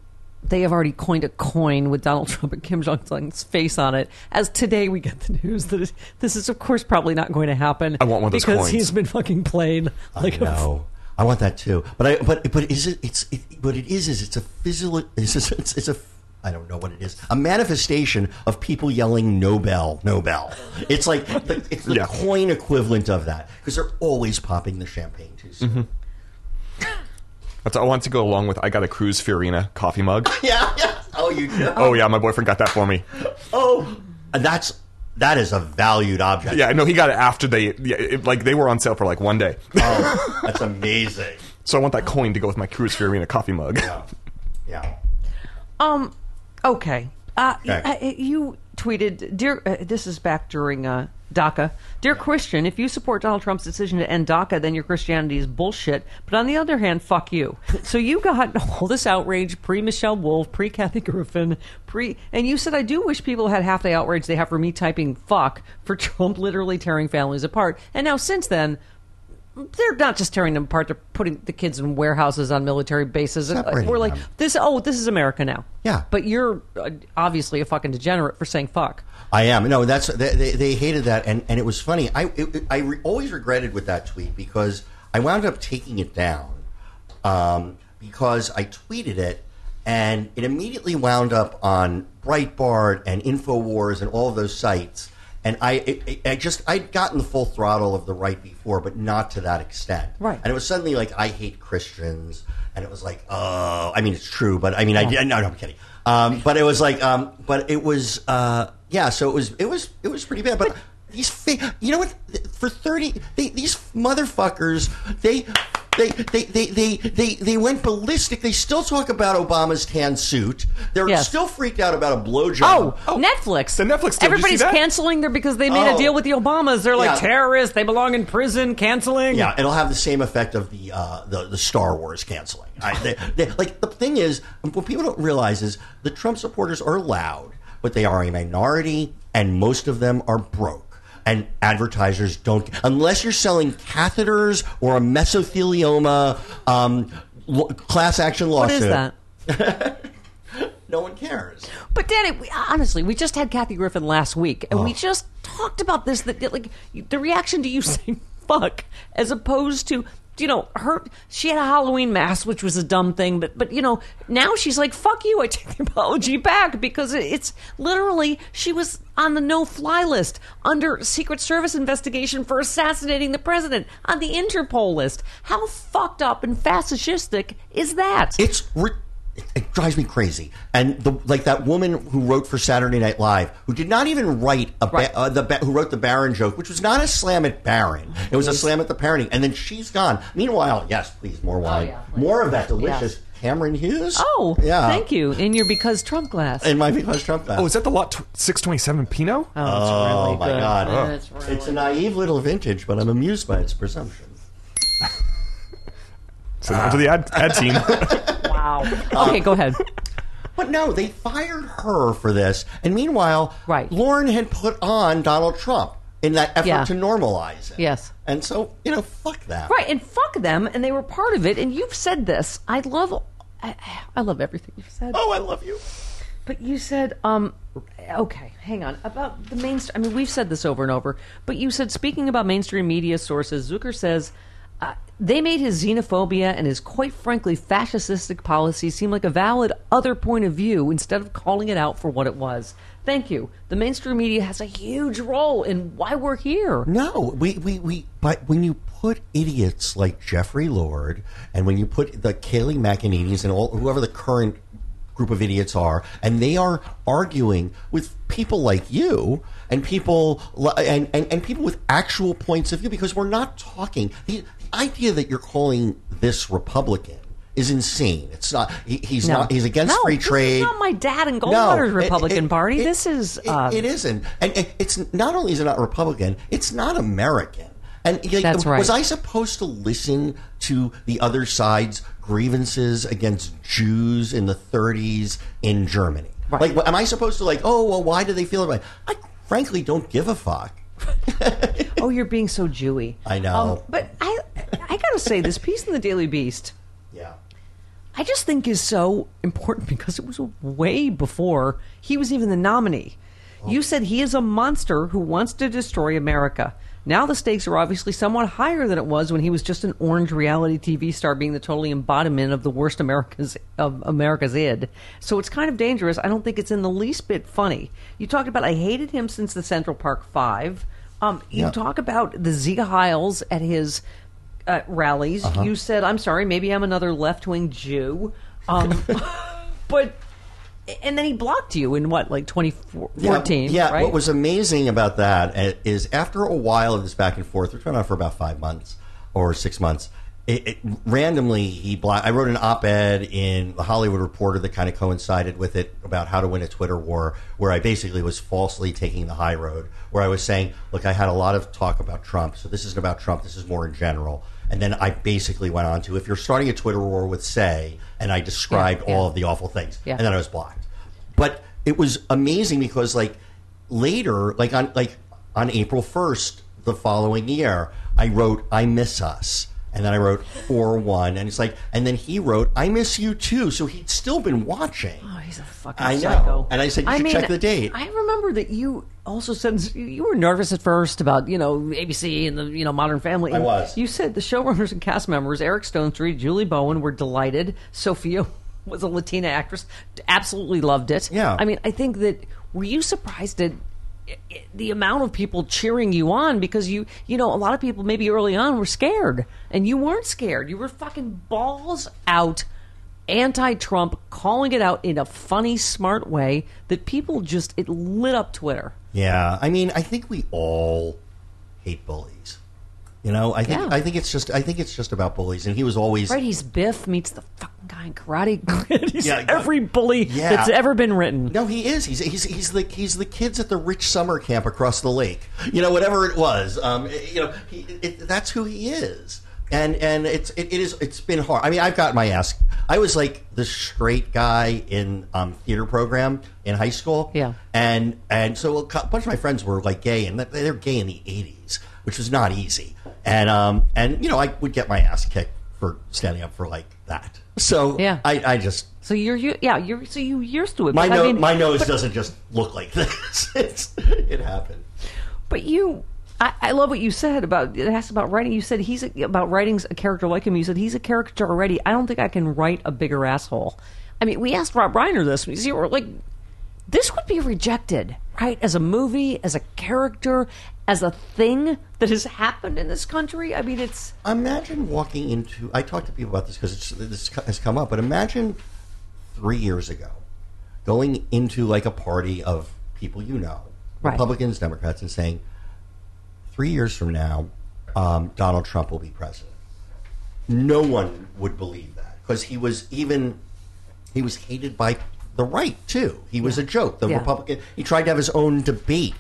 They have already coined a coin with Donald Trump and Kim Jong Un's face on it. As today we get the news that it- this is, of course, probably not going to happen. I want one of those because coins. he's been fucking played like I a know. I want that too. But I but but is it it's it, what it is is it's a physical it's, a- it's it's a I don't know what it is. A manifestation of people yelling Nobel, Nobel. It's like the, it's the Yeah. coin equivalent of that because they're always popping the champagne too soon. Mm-hmm. That's, I want to go along with I got a Cruz Fiorina coffee mug. Yeah, yeah. Oh, you do. Oh yeah, my boyfriend got that for me. Oh, that's that is a valued object. Yeah, no, he got it after they yeah, it, like they were on sale for like one day. Oh, that's amazing. So I want that coin to go with my Cruz Fiorina coffee mug. Yeah. Yeah. Um. Okay. Uh, Okay. you tweeted, dear. Uh, this is back during uh, DACA. Dear Christian, if you support Donald Trump's decision to end DACA, then your Christianity is bullshit. But on the other hand, fuck you. So you got all this outrage pre Michelle Wolf, pre Kathy Griffin, pre, and you said I do wish people had half the outrage they have for me typing fuck for Trump literally tearing families apart. And now since then. They're not just tearing them apart; they're putting the kids in warehouses on military bases. Separating We're like, them. this. Oh, this is America now. Yeah. But you're uh, obviously a fucking degenerate for saying fuck. I am. No, that's they, they, they hated that, and, and it was funny. I it- I re, always regretted with that tweet because I wound up taking it down um, because I tweeted it, and it immediately wound up on Breitbart and Infowars and all of those sites. And I, it, I just I'd gotten the full throttle of the right before, but not to that extent. Right. And it was suddenly like I hate Christians, and it was like, oh, I mean, it's true, but I mean, I no, no, I'm kidding. Um, but it was like, um, but it was, uh, yeah. So it was, it was, it was pretty bad. But these, fa- you know what? For thirty, they, these motherfuckers, they. They, they, they, they, they, they went ballistic. They still talk about Obama's tan suit. They're Yes. still freaked out about a blowjob. Oh, Netflix. the Netflix deal, did you Everybody's see that? canceling there because they made a Oh. deal with the Obamas. They're like Yeah. terrorists. They belong in prison. Canceling. Yeah, it'll have the same effect of the uh, the, the Star Wars canceling. I, they, they, like the thing is, what people don't realize is the Trump supporters are loud, but they are a minority, and most of them are broke. And advertisers don't, unless you're selling catheters or a mesothelioma um, lo- class action lawsuit. is that? No one cares. But Danny, we, honestly, we just had Kathy Griffin last week, and we Oh. just talked about this. That like the reaction to you saying "fuck" as opposed to you know her. She had a Halloween mask, which was a dumb thing, but but you know now she's like "fuck you." I take the apology back because it's literally she was on the no-fly list under Secret Service investigation for assassinating the president on the Interpol list. How fucked up and fascistic is that? It's it, it drives me crazy. And the like that woman who wrote for Saturday Night Live, who did not even write a ba- Right. uh, the ba- who wrote the Barron joke, which was not a slam at Barron. It was a slam at the parenting. And then she's gone. Meanwhile, yes, please more wine, yeah, more of that delicious Cameron Hughes. Oh, yeah. thank you. In your because Trump glass. In my because Trump. Glass. Oh, is that the lot 627 Pinot? Oh, it's Oh, really my good. God. It's really It's a naive little vintage, but I'm amused by its presumption. Send it to the ad, ad team. wow. Okay, go ahead. But no, they fired her for this. And meanwhile, Right. Lorne had put on Donald Trump in that effort Yeah. to normalize it. Yes. And so, you know, fuck that. Right, and fuck them, and they were part of it. And you've said this. I love, I, I love everything you've said. Oh, I love you. But you said, um, okay, hang on. About the mainstream, I mean, we've said this over and over, but you said, speaking about mainstream media sources, Zuker says they made his xenophobia and his quite frankly fascistic policies seem like a valid other point of view instead of calling it out for what it was. Thank you. The mainstream media has a huge role in why we're here. No, we, we, we but when you put idiots like Jeffrey Lord and when you put the Kayleigh McEnany's and all whoever the current group of idiots are, and they are arguing with people like you and people and, and, and people with actual points of view because we're not talking the, the idea that you're calling this Republican is insane. It's not. He, he's No. not. He's against No, free trade. not my dad and Goldwater's it- Republican it- Party. it- This is, it- uh, it isn't, and it, it's not only is it not Republican. It's not American. And like, That's right. was I supposed to listen to the other side's grievances against Jews in the 30s in Germany? Right. Like, am I supposed to like? Oh, well, why do they feel that way? I frankly don't give a fuck. Oh, you're being so Jewy. I know. Um, but I, I gotta say, this piece in the Daily Beast, Yeah. I just think is so important because it was way before he was even the nominee. You said he is a monster who wants to destroy America. Now the stakes are obviously somewhat higher than it was when he was just an orange reality TV star being the total embodiment of the worst America's of America's id. So it's kind of dangerous. I don't think it's in the least bit funny. You talked about I hated him since the Central Park Five. Um, you Yeah. talk about the Sieg Heils at his uh, rallies. Uh-huh. You said, "I'm sorry, maybe I'm another left wing Jew," um, but and then he blocked you in what, like 2014? Yeah, right? what was amazing about that uh, after a while of this back and forth, which went on for about five months or six months, it, it, randomly he blocked. I wrote an op-ed in the Hollywood Reporter that kind of coincided with it about how to win a Twitter war, where I basically was falsely taking the high road, where I was saying, "Look, I had a lot of talk about Trump, so this isn't about Trump. This is more in general." And then I basically went on to, if you're starting a Twitter war with say, and I described Yeah, yeah. all of the awful things, Yeah. and then I was blocked. But it was amazing because like later, like on like on April first the following year, I wrote "I miss us." And then I wrote four one, and it's like, and then he wrote, "I miss you too." So he'd still been watching. Oh, he's a fucking I know. psycho. And I said, you should check the date. I remember that you also said you- were nervous at first about you know ABC and the you know Modern Family. I was. You said the showrunners and cast members Eric Stonestreet, Julie Bowen were delighted. Sophia was a Latina actress, absolutely loved it. Yeah. I mean, I think that were you surprised at i- i- the amount of people cheering you on because you you know a lot of people maybe early on were scared and you weren't scared you were fucking balls out anti-trump calling it out in a funny smart way that people just it lit up twitter Yeah, I mean, I think we all hate bullies. You know, I think Yeah. I think it's just I think it's just about bullies, and he was always right he's biff meets the fucking guy in karate he's Yeah, every bully yeah. that's ever been written No, he is. He's he's he's the he's the kids at the rich summer camp across the lake. You know, whatever it was. Um, you know, he, it, that's who he is. And and it's it, it is it's been hard. I mean, I've got my ass. I was like the straight guy in um, theater program in high school. Yeah. And and so a bunch of my friends were like gay, and they're gay in the '80s, which was not easy. And um and you know I would get my ass kicked for standing up for like that. So Yeah. I I just so you're you yeah you're so you used to it my but, I nose, mean, my nose doesn't just look like this. It's, it happened. But you, I, I love what you said about it asked about writing. You said he's a, about writing a character like him. You said he's a character already. I don't think I can write a bigger asshole. I mean, we asked Rob Reiner this. We were like, this would be rejected, right? As a movie, as a character, as a thing that has happened in this country. I mean, it's Imagine walking into. I talk to people about this because this has come up, but imagine three years ago going into like a party of people you know, Right. Republicans, Democrats, and saying, three years from now, um, Donald Trump will be president. No one would believe that because he was even he was hated by the right too. He was a joke. The Yeah. Republican. He tried to have his own debate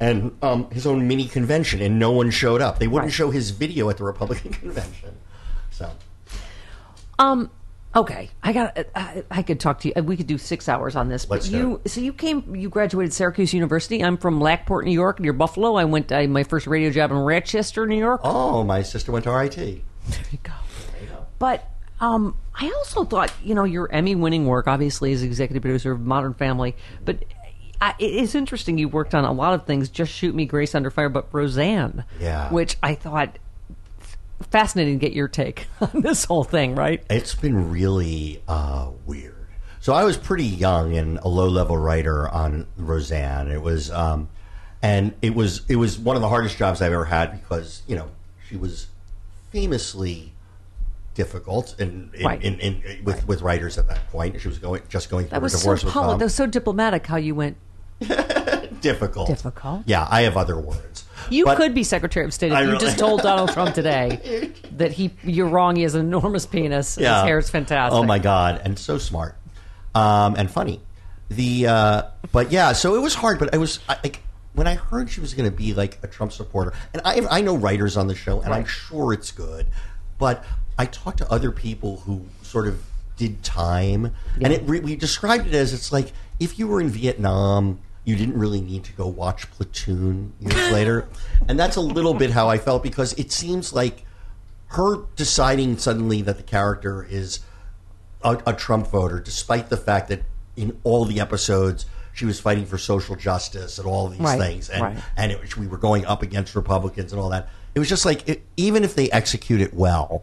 and um, his own mini convention, and no one showed up. They wouldn't Right. show his video at the Republican convention. So Um. Okay, I got. I, I could talk to you. We could do six hours on this. But Let's do you, so you came. You graduated Syracuse University. I'm from Lockport, New York, near Buffalo. I went. I, my first radio job in Rochester, New York. oh, my sister went to RIT. There you go. But Um, I also thought, you know, your Emmy-winning work, obviously, as executive producer of Modern Family, but I, it's interesting. You worked on a lot of things. Just shoot me, Grace Under Fire, but Roseanne, Yeah. which I thought fascinating to get your take on this whole thing. Right? It's been really uh, weird. So I was pretty young and a low-level writer on Roseanne. It was, um, and it was it was one of the hardest jobs I've ever had because you know she was famously difficult in, in, Right. in, in, with with writers at that point. She was going just going through That a was so divorce with poli- Tom. that was so diplomatic. How you went. difficult. Difficult? Yeah, I have other words. You But- could be Secretary of State if I you just told Donald Trump today that he you're wrong. He has an enormous penis. and His hair is fantastic. Oh my god, and so smart, um, and funny. The uh, but yeah, so it was hard. But I was I, like when I heard she was going to be like a Trump supporter, and I I know writers on the show, and I'm sure it's good, but I talked to other people who sort of did time, and it re- we described it as it's like if you were in Vietnam. You didn't really need to go watch Platoon years later, and that's a little bit how I felt because it seems like her deciding suddenly that the character is a, a Trump voter, despite the fact that in all the episodes she was fighting for social justice and all these Right, things, and right. and it, we were going up against Republicans and all that. It was just like it, even if they execute it well,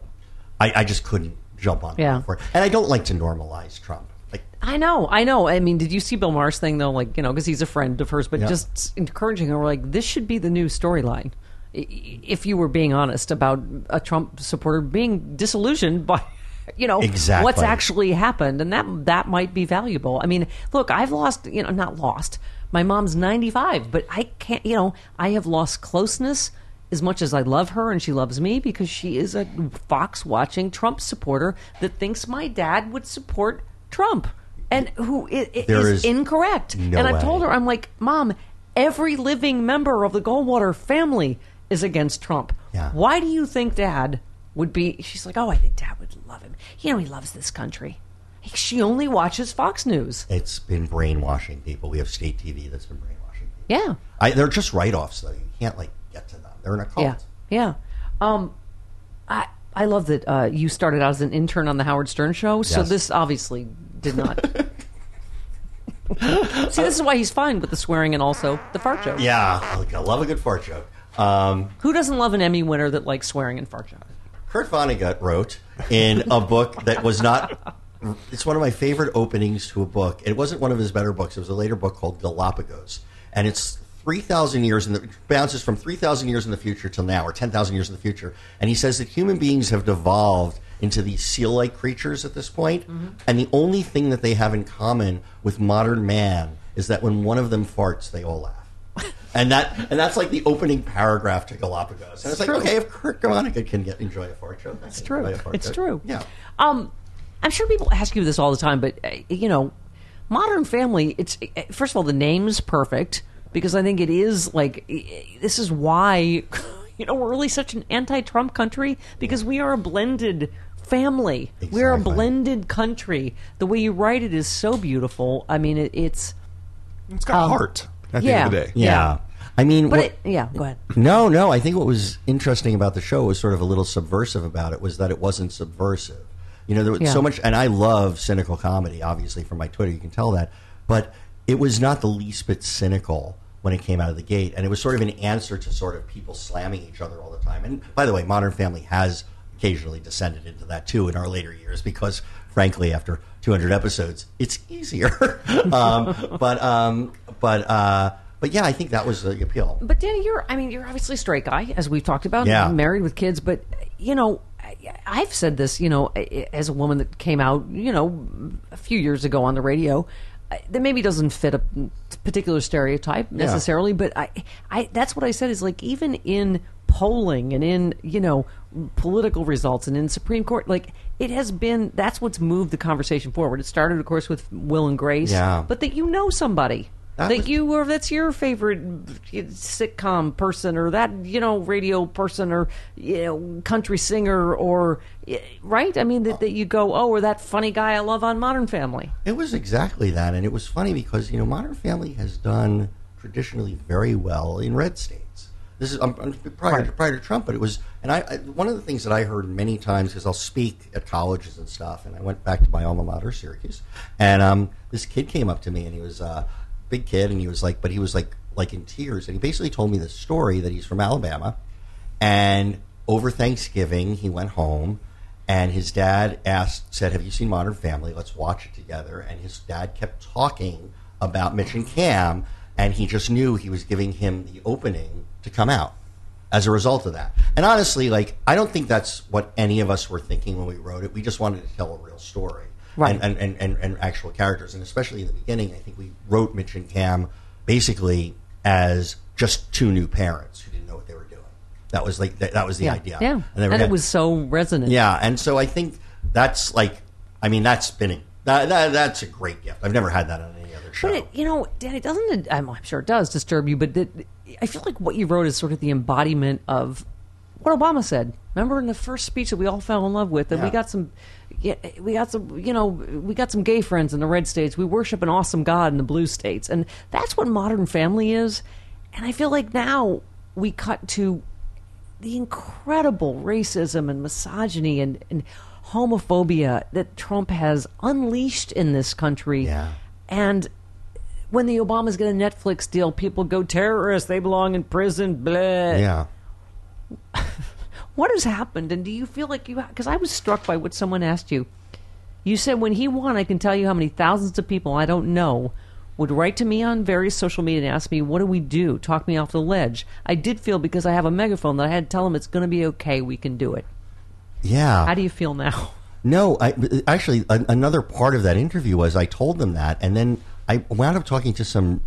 I, I just couldn't jump on Yeah. for it. And I don't like to normalize Trump. Like I know, I know. I mean, did you see Bill Maher's thing though? Like, you know, because he's a friend of hers, but Yeah. just encouraging her, like, this should be the new storyline. If you were being honest about a Trump supporter being disillusioned by, you know, Exactly. what's actually happened, and that that might be valuable. I mean, look, I've lost, you know, not lost. My mom's ninety five, but I can't, you know, I have lost closeness as much as I love her and she loves me because she is a Fox watching Trump supporter that thinks my dad would support Trump and who is is incorrect. no and I've way. told her, I'm like, Mom, every living member of the Goldwater family is against Trump. Yeah. Why do you think Dad would be? She's like, Oh, I think Dad would love him. You know, he loves this country. She only watches Fox News. it's been brainwashing people. We have state TV that's been brainwashing people. Yeah. I, they're just write offs though. You can't like get to them. They're in a cult. Yeah, yeah. Um, I I love that uh, you started out as an intern on the Howard Stern show. So Yes. this obviously did not. See, this is why he's fine with the swearing and also the fart joke. Yeah, I love a good fart joke. Um, Who doesn't love an Emmy winner that likes swearing and fart jokes? Kurt Vonnegut wrote in a book that was not. It's one of my favorite openings to a book. It wasn't one of his better books. It was a later book called Galapagos, and it's three thousand years in the bounces from three thousand years in the future till now, or ten thousand years in the future. And he says that human beings have devolved into these seal-like creatures at this point, and the only thing that they have in common with modern man is that when one of them farts, they all laugh. And that and that's like the opening paragraph to Galapagos. And it's like, true. okay, if Kurt Vonnegut can get enjoy a fart joke, It's true. It's joke. true. Yeah. Um, I'm sure people ask you this all the time, but uh, you know, Modern Family. It's uh, first of all the name's perfect because I think it is like this is why you know we're really such an anti-Trump country because we are a blended family. We're a blended country. The way you write it is so beautiful. I mean, it, it's It's got um, heart at the yeah. end of the day. Yeah. Yeah. I mean, but what- it, yeah. Go ahead. no, no. I think what was interesting about the show was sort of a little subversive about it was that it wasn't subversive. You know, there was Yeah. so much, and I love cynical comedy. Obviously, from my Twitter, you can tell that. But it was not the least bit cynical when it came out of the gate, and it was sort of an answer to sort of people slamming each other all the time. And by the way, Modern Family has occasionally descended into that too in our later years because, frankly, after 200 episodes, it's easier. um, but um, but uh, but yeah, I think that was the appeal. But Danny, you're I mean, you're obviously a straight guy, as we've talked about, Yeah. married with kids, but you know, I've said this, you know, as a woman that came out, you know, a few years ago on the radio, that maybe doesn't fit a particular stereotype necessarily, but I, I, that's what I said is like even in polling and in you know political results and in Supreme Court, like it has been that's what's moved the conversation forward. It started, of course, with Will and Grace, Yeah. but that you know somebody That that was- you or that's your favorite sitcom person or that you know radio person or you know country singer or right i mean that, that you go oh or that funny guy i love on modern family It was exactly that, and it was funny because you know Modern Family has done traditionally very well in red states. This is um, um, prior, to, prior to Trump, but it was. And I, I one of the things that I heard many times because I'll speak at colleges and stuff, and I went back to my alma mater, Syracuse, and um, this kid came up to me, and he was uh, big kid, and he was like, but he was like like in tears, and he basically told me this story that he's from Alabama, and over Thanksgiving he went home and his dad asked, said, "Have you seen Modern Family? Let's watch it together." And his dad kept talking about Mitch and Cam, and he just knew he was giving him the opening to come out as a result of that. And honestly, like I don't think that's what any of us were thinking when we wrote it. We just wanted to tell a real story, right? And and, and, and actual characters, and especially in the beginning, I think we wrote Mitch and Cam basically as just two new parents who didn't know what they were doing. That was like that, that was the yeah. idea. Yeah, and, and it was so resonant. Yeah, and so I think that's like, I mean, that's spinning. That, that that's a great gift. I've never had that on any other show. But it, you know, Danny, doesn't it? I'm, I'm sure it does disturb you, but it, I feel like what you wrote is sort of the embodiment of what Obama said. Remember in the first speech that we all fell in love with, and yeah. we got some, yeah, we got some, you know, we got some gay friends in the red states. We worship an awesome God in the blue states, and that's what Modern Family is. And I feel like now we cut to the incredible racism and misogyny and, and homophobia that Trump has unleashed in this country. Yeah. And when the Obamas get a Netflix deal, people go terrorists, they belong in prison, blah. Yeah. what has happened? And do you feel like you, because I was struck by what someone asked you. You said, when he won, I can tell you how many thousands of people I don't know would write to me on various social media and ask me, What do we do? Talk me off the ledge. I did feel because I have a megaphone that I had to tell them it's going to be okay. We can do it. Yeah. How do you feel now? No, I, actually, a, another part of that interview was I told them that, and then I wound up talking to some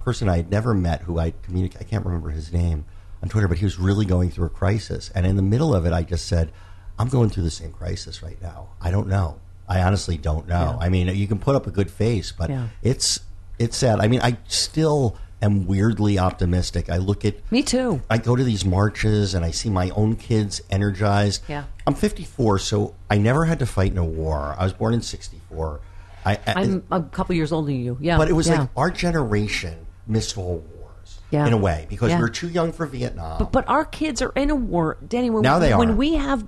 person I had never met who I communicate. I can't remember his name on Twitter, but he was really going through a crisis. And in the middle of it, I just said, "I'm going through the same crisis right now. I don't know. I honestly don't know. Yeah. I mean, you can put up a good face, but yeah. it's it's sad. I mean, I still am weirdly optimistic. I look at me too. I go to these marches and I see my own kids energized. Yeah, I'm 54, so I never had to fight in a war. I was born in '64. I, am a couple years older than you. Yeah, but it was yeah. like our generation missed all wars. Yeah. in a way because yeah. we are too young for Vietnam. But, but our kids are in a war, Danny. When now we, they are. When we have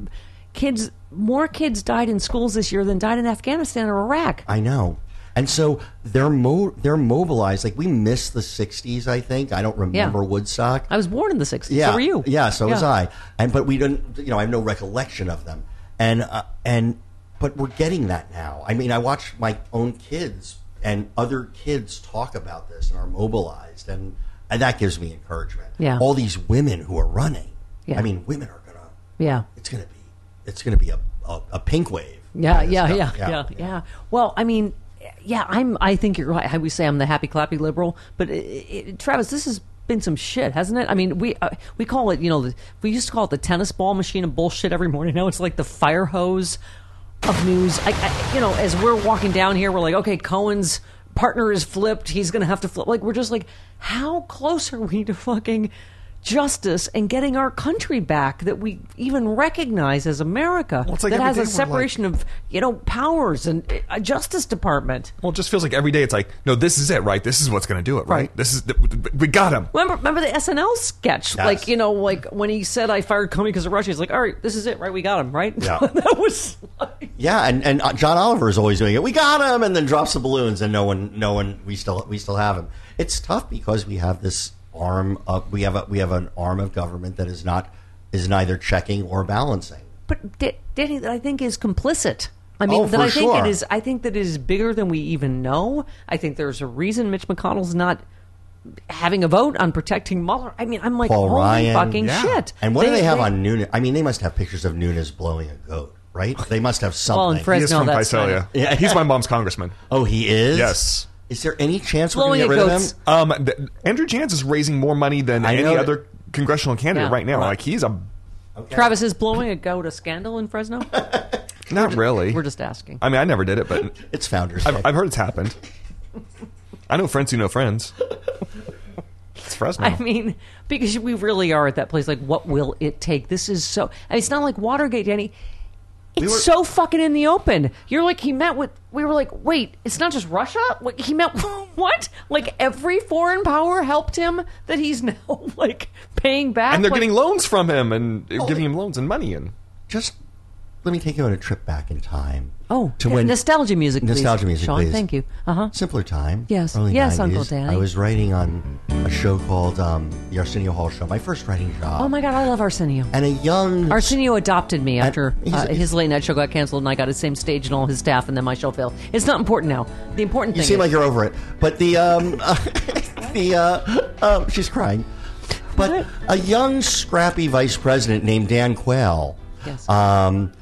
kids, more kids died in schools this year than died in Afghanistan or Iraq. I know. And so they're mo- they're mobilized. Like we missed the '60s. I think I don't remember yeah. Woodstock. I was born in the '60s. Yeah, so were you? Yeah, so yeah. was I. And but we didn't. You know, I have no recollection of them. And uh, and but we're getting that now. I mean, I watch my own kids and other kids talk about this and are mobilized, and and that gives me encouragement. Yeah. All these women who are running. Yeah. I mean, women are gonna. Yeah. It's gonna be. It's gonna be a a, a pink wave. Yeah, yeah, yeah, yeah, yeah, yeah. Well, I mean yeah, I'm. I think you're right. I would say I'm the happy clappy liberal, but it, it, Travis, this has been some shit, hasn't it? I mean, we uh, we call it, you know, the, we used to call it the tennis ball machine of bullshit every morning. Now it's like the fire hose of news. I, I, you know, as we're walking down here, we're like, okay, Cohen's partner is flipped. He's going to have to flip. Like, we're just like, how close are we to fucking? Justice and getting our country back that we even recognize as America well, like that has a separation like, of you know powers and a justice department. Well, it just feels like every day it's like, no, this is it, right? This is what's going to do it, right? right? This is the, we got him. Remember, remember the SNL sketch, yes. like you know, like when he said, "I fired Comey because of Russia." He's like, "All right, this is it, right? We got him, right?" Yeah, that was like... yeah, and and uh, John Oliver is always doing it. We got him, and then drops the balloons, and no one, no one, we still we still have him. It's tough because we have this arm of we have a we have an arm of government that is not is neither checking or balancing. But Danny, that I think is complicit. I mean, oh, that I think sure. it is. I think that it is bigger than we even know. I think there's a reason Mitch McConnell's not having a vote on protecting Mueller. I mean, I'm like, Paul holy Ryan, fucking yeah. shit! And what they, do they have they, on Nunes? I mean, they must have pictures of Nunes blowing a goat, right? They must have something. Well, in Fresno, he is from that's Visalia. Yeah, he's my mom's congressman. Oh, he is. Yes. Is there any chance we're going to get rid goats. of him? Um, th- Andrew Janz is raising more money than I any know other congressional candidate Yeah. right now. Right. Like he's a Okay. Travis is blowing a goat a scandal in Fresno. not really. We're just asking. I mean, I never did it, but It's Founders I've, I've heard it's happened. I know friends who know friends. It's Fresno. I mean, because we really are at that place. Like, what will it take? This is so. I mean, it's not like Watergate, Danny. It's We were- so fucking in the open. You're like he met with. We were like, wait, it's not just Russia. Like, he met what? Like every foreign power helped him. That he's now like paying back, and they're what- getting loans from him and giving him loans and money and Just let me take you on a trip back in time. Oh, to when nostalgia music, please. nostalgia music, Sean, please. thank you. Uh huh. Simpler time. Yes. early Yes, 90s. Uncle Danny. I was writing on a show called um, the Arsenio Hall Show. My first writing job. Oh my God, I love Arsenio. And a young Arsenio adopted me after he's- uh, he's- his late night show got canceled, and I got his same stage and all his staff, and then my show failed. It's not important now. The important You thing seem is like you're over it. But the um, the uh, uh, she's crying. But a young, scrappy vice president named Dan Quayle Yes. um,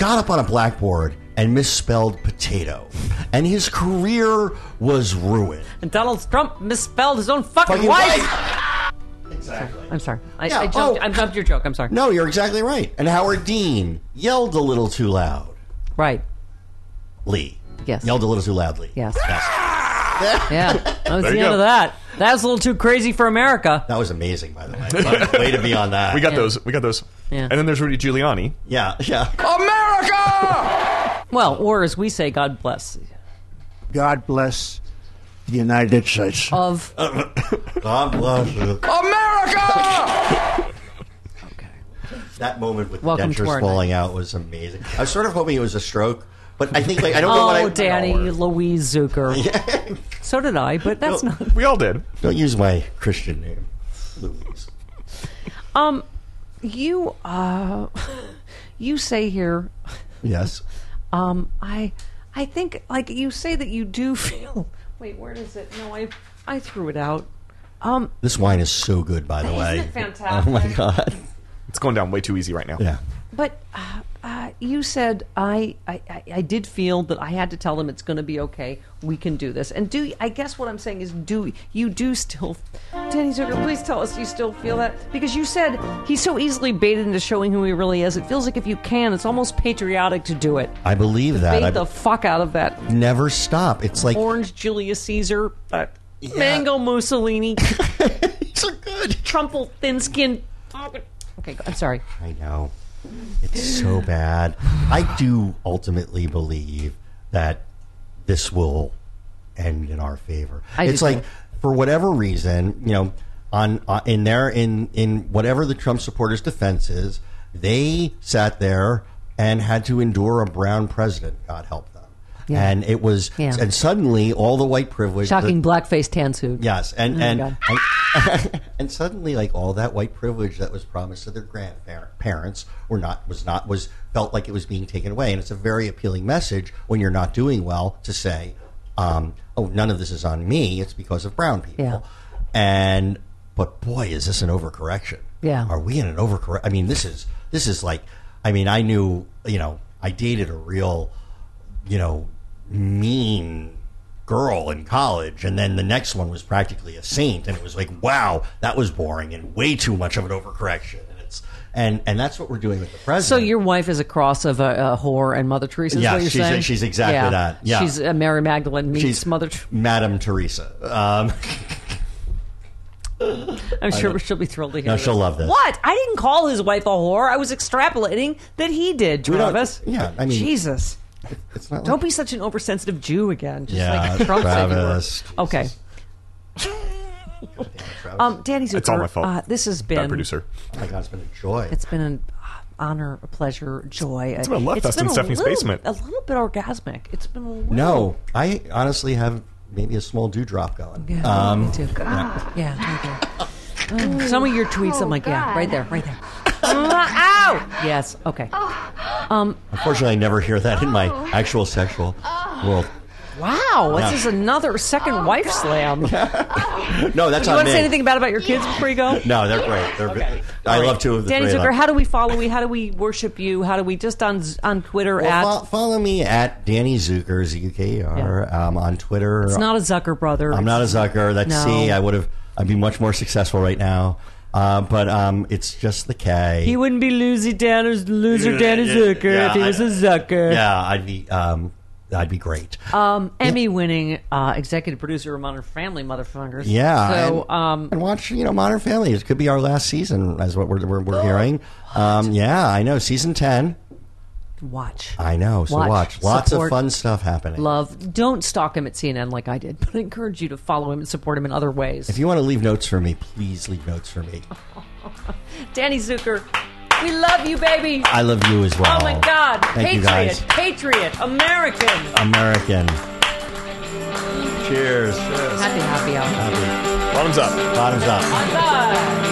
got up on a blackboard and misspelled potato, and his career was ruined. and Donald Trump misspelled his own fucking, Fucking wife. right. Exactly. I'm sorry. I, Yeah, I jumped. oh. I jumped your joke. I'm sorry. No, you're exactly right. And Howard Dean yelled a little too loud. Right. Lee. Yes. Yelled a little too loudly. Yes. Yes. Yeah. That was There the end go. of that. That was a little too crazy for America. That was amazing, by the way. Way to be on that. we got Yeah. those we got those Yeah. and then there's Rudy Giuliani Yeah, yeah. America Well, or as we say, God bless. God bless the United States. Of God bless you. America That moment with Welcome the to dentures our falling out was amazing. I was sort of hoping it was a stroke, but I think like I don't know what I. oh, Danny No, Louise Zuker. Yeah. So did I, but that's No. not. we all did Don't use my Christian name, Louise. Um, you uh, you say here. Yes. Um, I I think like you say that you do feel. Wait, where is it? No, I I threw it out. Um, This wine is so good, by the Isn't way. it fantastic? Oh my god. it's going down way too easy right now Yeah. But uh, uh, you said I, I I- did feel that I had to tell them it's going to be okay. We can do this. And do I guess what I'm saying is do you do still, Danny Zuker? Please tell us you still feel that because you said he's so easily baited into showing who he really is. It feels like if you can, it's almost patriotic to do it. I believe that. Bait I the fuck out of that never stop. It's like orange Julius Caesar, that mango Mussolini, so good. Trumple thin skin. Okay, I'm sorry. I know. It's so bad. I do ultimately believe that this will end in our favor. I it's like for whatever reason, you know, on uh, in there in in whatever the Trump supporters' defense is, they sat there and had to endure a brown president. God help. Yeah. And it was, Yeah. and suddenly all the white privilege, the- Shocking blackface tan suit. Yes, and Oh and, and and suddenly, like all that white privilege that was promised to their grandparents, were not was not was felt like it was being taken away, and it's a very appealing message when you're not doing well to say, um, "Oh, none of this is on me; it's because of brown people." Yeah. And but boy, is this an overcorrection? Yeah. are we in an overcorrection? I mean, this is this is like, I mean, I knew, you know, I dated a real, you know, mean girl in college and then the next one was practically a saint and it was like wow that was boring and way too much of an overcorrection and it's and and that's what we're doing with the president So your wife is a cross of a, a whore and Mother Teresa. Is Yeah, what you're she's- saying? she's exactly that. Yeah. she's uh, Mary Magdalene meets she's Mother. Ter- madam teresa um I'm sure she'll be thrilled to hear. No, this. she'll love this. What? I didn't call his wife a whore. I was extrapolating that he did. Travis. yeah, I mean- Jesus. It's not Don't like, be such an oversensitive Jew again. Just Yeah, like Trump said you were. Travis. Okay. Um, Danny Zuker, It's all my fault. Uh, this has bad been producer oh my god it's been a joy It's been an honor, a pleasure, joy. It's been a love fest in Stephanie's basement. A little bit orgasmic. It's been a little. no i honestly have maybe a small dewdrop going Yeah, um me too. Yeah, me too. Mm, Some of your tweets, I'm like, yeah, right there, right there. Ow! Yes. Okay. Um, unfortunately i never hear that in my actual sexual world Wow, this is another second wife slam. No that's want on want to me say anything bad about your kids before you go? no they're great they're great. i love two of the Danny three of Zuker, them. how do we follow you? How do we worship you? How do we just on on Twitter Well, at? fo- follow me at Danny Zuker, Z U K E R, um, on Twitter. it's not a Zucker brother. I'm not a Zucker. That's No. C. I would have. I'd be much more successful right now. Uh, but um, it's just the K. He wouldn't be loser Danny, loser Danny Zuker Yeah, if he I- was a Zucker. Yeah, I'd be. Um, I'd be great. Um, Emmy-winning uh, executive producer of Modern Family, motherfuckers. yeah. So, and, um, and watch, you know, Modern Family. It could be our last season, as what we're we're, we're hearing. Um, yeah, I know. Season ten. Watch. I know. So Watch, watch. Lots support, of fun stuff happening. Love. Don't stalk him at CNN like I did, but I encourage you to follow him and support him in other ways. If you want to leave notes for me, please leave notes for me. Danny Zuker, we love you, baby. I love you as well. Oh my God. Thank you Patriot, guys. patriot, American. American. Cheers. Happy, happy hour. Happy. Bottoms up. Bottoms up. Bye.